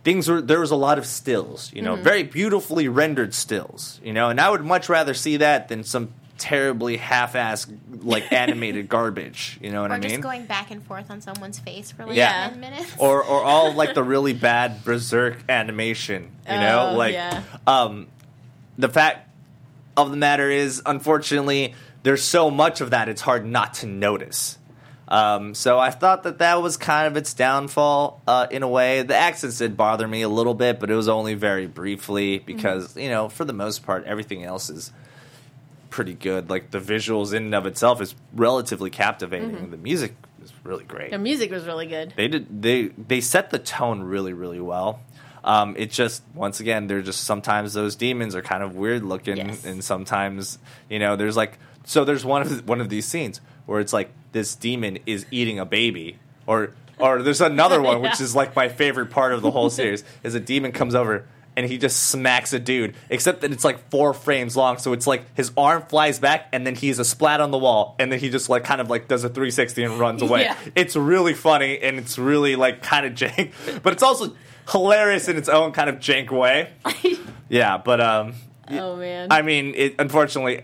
things were there was a lot of stills, you know, mm-hmm. very beautifully rendered stills, you know, and I would much rather see that than some terribly half-assed like animated garbage, you know what Or I mean? just going back and forth on someone's face for like Yeah. ten minutes. or or all like the really bad berserk animation, you know, Oh, like yeah. um the fact of the matter is unfortunately there's so much of that it's hard not to notice. Um, so I thought that that was kind of its downfall uh, in a way. The accents did bother me a little bit, but it was only very briefly because you know, for the most part, everything else is pretty good. Like the visuals in and of itself is relatively captivating. The music is really great The music was really good. they did they they set the tone really really well um, it just once again they're just sometimes those demons are kind of weird looking Yes. and sometimes you know there's like so there's one of one of these scenes where it's like this demon is eating a baby or or there's another one which is like my favorite part of the whole series is a demon comes over and he just smacks a dude except that it's like four frames long so it's like his arm flies back and then he's a splat on the wall and then he just like kind of like does a 360 and runs away Yeah. it's really funny and it's really like kind of jank, but it's also hilarious in its own kind of jank way. yeah, but um, oh man. I mean, it unfortunately,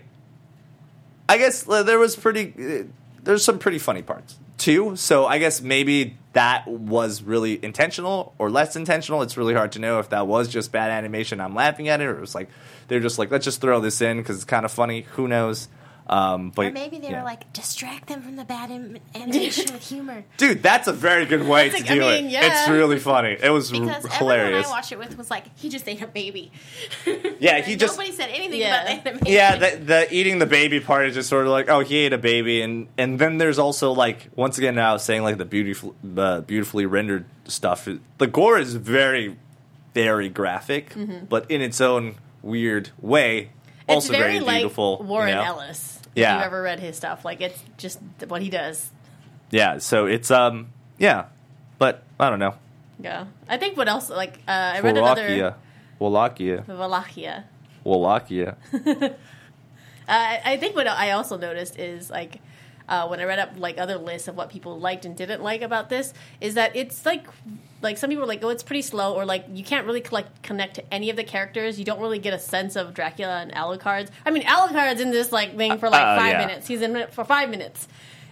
I guess uh, there was pretty. Uh, there's some pretty funny parts too. So I guess maybe that was really intentional or less intentional. It's really hard to know if that was just bad animation. I'm laughing at it, or it was like they're just like let's just throw this in because it's kind of funny. Who knows? Um, but Or maybe they yeah. were like, distract them from the bad Im- animation with humor. dude, that's a very good way to That's do I mean, it. yeah. It's really funny. It was r- Because everyone hilarious. I watched it with was like, he just ate a baby. Yeah, he just- Nobody said anything Yeah. about the animation. Yeah, the, the eating the baby part is just sort of like, oh, he ate a baby, and and then there's also like once again now I was saying like the beautiful, the beautifully rendered stuff. The gore is very, very graphic, but in its own weird way, also it's very, very, like beautiful. you Warren know? Ellis. Yeah. If you've ever read his stuff, like it's just what he does. Yeah, so it's um, yeah, but I don't know. Yeah. I think what else? Like uh, I read another Wallachia, Wallachia, Wallachia. Wallachia. Uh, I think what I also noticed is like uh, when I read up like other lists of what people liked and didn't like about this is that it's like like some people are like oh it's pretty slow or like you can't really collect, connect to any of the characters. You don't really get a sense of Dracula and Alucard's. I mean Alucard's in this like thing for like Uh, five yeah. minutes. He's in it for five minutes.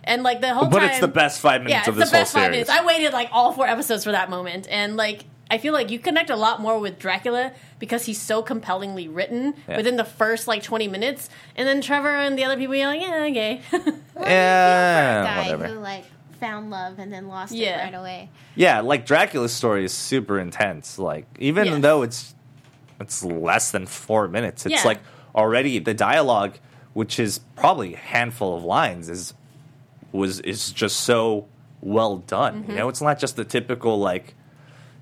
And like the whole But time it's the best five minutes yeah it's of the this whole best five series. minutes I waited like all four episodes for that moment. And like I feel like you connect a lot more with Dracula because he's so compellingly written Yeah. within the first like 20 minutes. And then Trevor and the other people, you're like, yeah, okay. yeah, guy whatever. who like found love and then lost Yeah. it right away. Yeah, like Dracula's story is super intense. Like even Yes. though it's it's less than four minutes, it's Yeah. like already the dialogue, which is probably a handful of lines, is was is just so well done. Mm-hmm. You know, it's not just the typical like.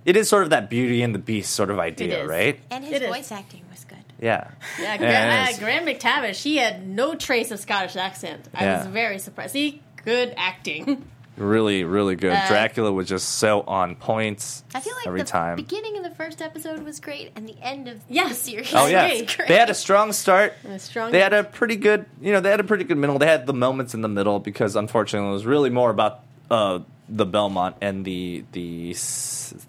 It is sort of that Beauty and the Beast sort of idea, right? And his It is. voice acting was good. Yeah. Yeah, Yeah, Graham, uh. Graham McTavish, he had no trace of Scottish accent. I Yeah. was very surprised. See, good acting. Really, really good. Uh, Dracula was just so on point I feel like every the time. beginning of the first episode was great, and the end of Yeah. the series. Oh yeah, agree. was great. they had a strong start. A strong They had a pretty good, you know, they had a pretty good middle. They had the moments in the middle because unfortunately it was really more about uh, the Belmont and the the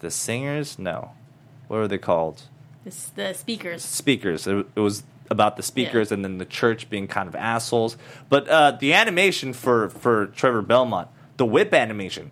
the singers. No, what are they called? the, the speakers. Speakers. It, it was about the speakers and then the church being kind of assholes. But uh, the animation for for Trevor Belmont, the whip animation,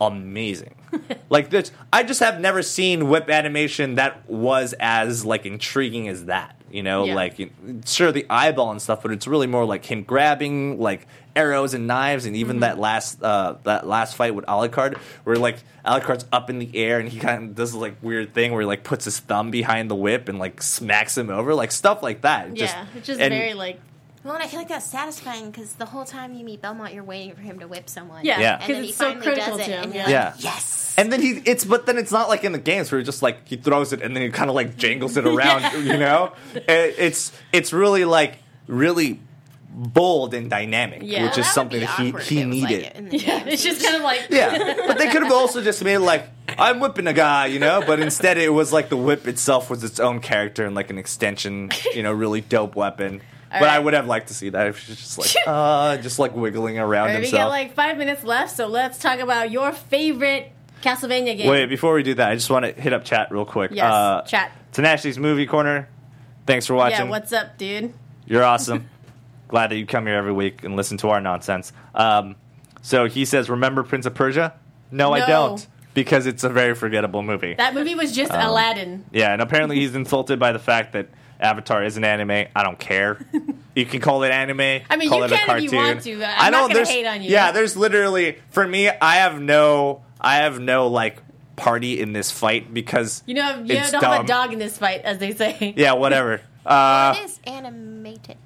amazing. like this, I just have never seen whip animation that was as like intriguing as that. You know, Yeah. like sure the eyeball and stuff, but it's really more like him grabbing like arrows and knives, and Mm-hmm. even that last uh, that last fight with Alucard, where like Alucard's up in the air and he kind of does this like weird thing where he like puts his thumb behind the whip and like smacks him over, like stuff like that. It yeah, it's just and- very like Well, and I feel like that's satisfying because the whole time you meet Belmont, you're waiting for him to whip someone. Yeah, Yeah. and 'cause then he it's so finally critical does it, to him, and you're yeah. like, Yeah. yes. And then he, it's, but then it's not like in the games where he just like he throws it and then he kind of like jangles it around, you know. It, it's it's really like really bold and dynamic, Yeah. which Well, is something that he he it was like needed. it yeah, it's just kind of like yeah, but they could have also just made it like I'm whipping a guy, you know. But instead, it was like the whip itself was its own character and like an extension, you know, really dope weapon. But I would have liked to see that if she's just like uh, just like wiggling around Alright, we himself. got like five minutes left, so let's talk about your favorite Castlevania game. Wait, before we do that, I just want to hit up chat real quick. Yes, uh, chat. Tenacious's movie corner. Thanks for watching. Yeah, what's up, dude? You're awesome. Glad that you come here every week and listen to our nonsense. Um, so he says, "Remember Prince of Persia?" No, I don't, because it's a very forgettable movie. That movie was just Um, Aladdin. yeah, and apparently he's insulted by the fact that Avatar is an anime. I don't care. you can call it anime. I mean, call you it a can if you want to, but I'm I not don't. gonna there's- hate on you. Yeah, there's literally for me. I have no. I have no like party in this fight because You know, you it's don't have a dog in this fight, as they say. Yeah, whatever. Uh, it is animated.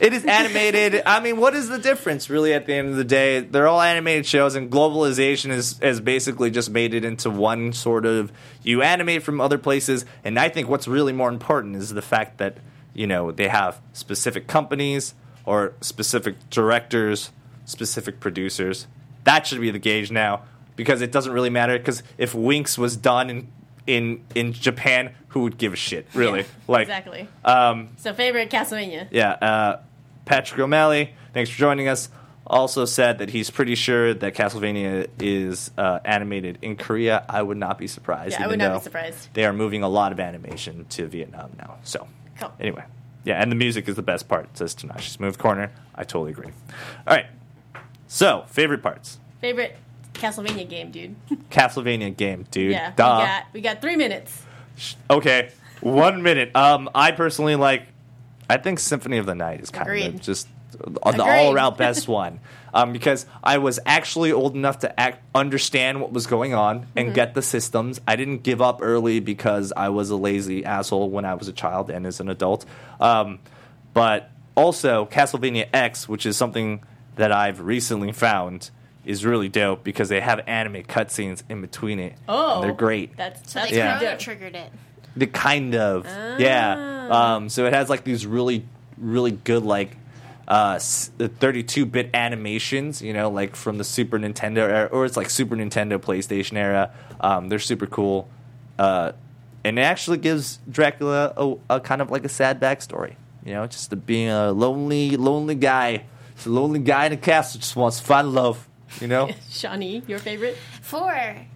It is animated. I mean, what is the difference, really? At the end of the day, they're all animated shows, and globalization is has basically just made it into one sort of you animate from other places. And I think what's really more important is the fact that you know they have specific companies or specific directors, specific producers. That should be the gauge now, because it doesn't really matter. Because if Winx was done in in in Japan, who would give a shit, really? Yeah, like exactly. Um, So, favorite Castlevania? yeah, uh, Patrick O'Malley, thanks for joining us. Also said that he's pretty sure that Castlevania is uh, animated in Korea. I would not be surprised. Yeah, I would not be surprised. They are moving a lot of animation to Vietnam now. So, Cool. anyway, yeah, and the music is the best part. Says Tanashi Smooth Corner. I totally agree. All right, so favorite parts. Favorite Castlevania game, dude? Castlevania game, dude. yeah, Duh. we got we got three minutes. Okay, one minute. Um, I personally like. I think Symphony of the Night is kind Agreed. of just the Agreed. all around best one. Um, because I was actually old enough to act, understand what was going on and Mm-hmm. get the systems. I didn't give up early because I was a lazy asshole when I was a child and as an adult. Um, but also, Castlevania X, which is something that I've recently found, is really dope because they have anime cutscenes in between it. Oh, they're great. That's So that's they Yeah. pretty Chrono dope. triggered it. The kind of Ah. yeah. Um, so it has like these really really good like uh, the 32-bit animations, you know, like from the Super Nintendo era, or it's like Super Nintendo, PlayStation era. Um, they're super cool, uh, and it actually gives Dracula a, a kind of like a sad backstory. You know, just to being a lonely, lonely guy. It's a lonely guy in a castle just wants to find love. You know, Shawnee, your favorite? Four.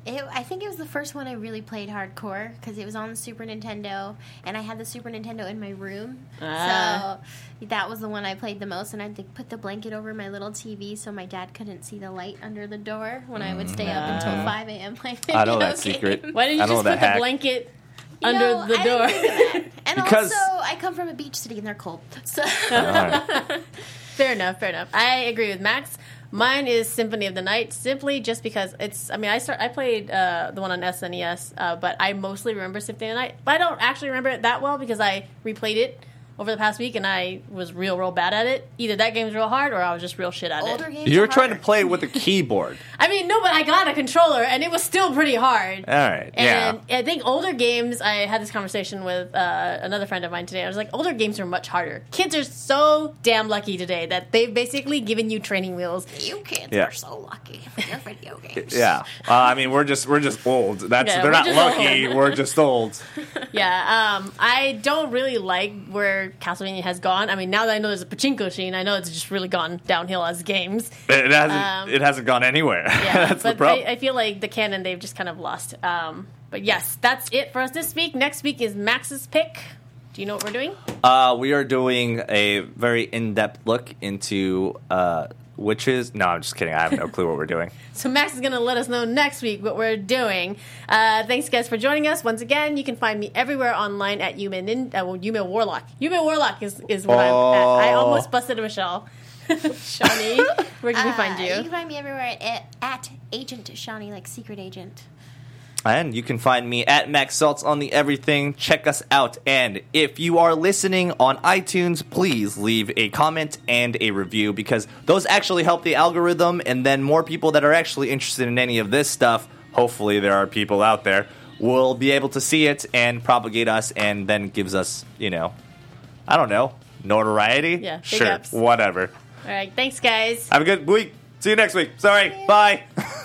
It, I think it was the first one I really played hardcore because it was on the Super Nintendo, and I had the Super Nintendo in my room. Ah. So that was the one I played the most, and I'd like, put the blanket over my little TV so my dad couldn't see the light under the door when I would stay up until 5 a.m. playing I know video that games. secret. Why didn't you just that put the hack. blanket You under know, the I door? didn't think of that. And Because- also, I come from a beach city and they're cold. So Fair enough, fair enough. I agree with Max. Mine is Symphony of the Night, simply just because it's. I mean, I start. I played uh, the one on SNES, uh, but I mostly remember Symphony of the Night. But I don't actually remember it that well because I replayed it over the past week and I was real, real bad at it. Either that game's real hard or I was just real shit at older it. games. you were are trying to harder. play with a keyboard. I mean, no, but I got a controller and it was still pretty hard. All right, And yeah. I think older games, I had this conversation with uh, another friend of mine today. I was like, older games are much harder. Kids are so damn lucky today that they've basically given you training wheels. You kids Yeah. are so lucky with your video games. Yeah, uh, I mean we're just we're just old. That's Yeah, they're we're not just lucky. We're just old. Yeah, um, I don't really like where Castlevania has gone. I mean, now that I know there's a pachinko machine, I know it's just really gone downhill as games. It hasn't Um, it hasn't gone anywhere. Yeah, that's the problem. I, I feel like the canon they've just kind of lost. Um, but yes, that's it for us this week. Next week is Max's pick. Do you know what we're doing? uh, we are doing a very in depth look into uh, witches. No, I'm just kidding. I have no clue what we're doing. So Max is going to let us know next week what we're doing. Uh, thanks, guys, for joining us. Once again, you can find me everywhere online at Yume, Nin- uh, well, Yume Warlock. Yume Warlock is, is what I'm at. I Oh. almost busted Michelle. Shawnee, where can we find you You can find me everywhere at, at Agent Shawnee, like Secret Agent. And you can find me at Max Salts on the everything. Check us out. And if you are listening on iTunes, please leave a comment and a review because those actually help the algorithm. And then more people that are actually interested in any of this stuff, hopefully there are people out there, will be able to see it and propagate us and then gives us, you know, I don't know, notoriety? Yeah, Sure, ups. whatever. All right, thanks, guys. Have a good week. See you next week. Sorry. Bye.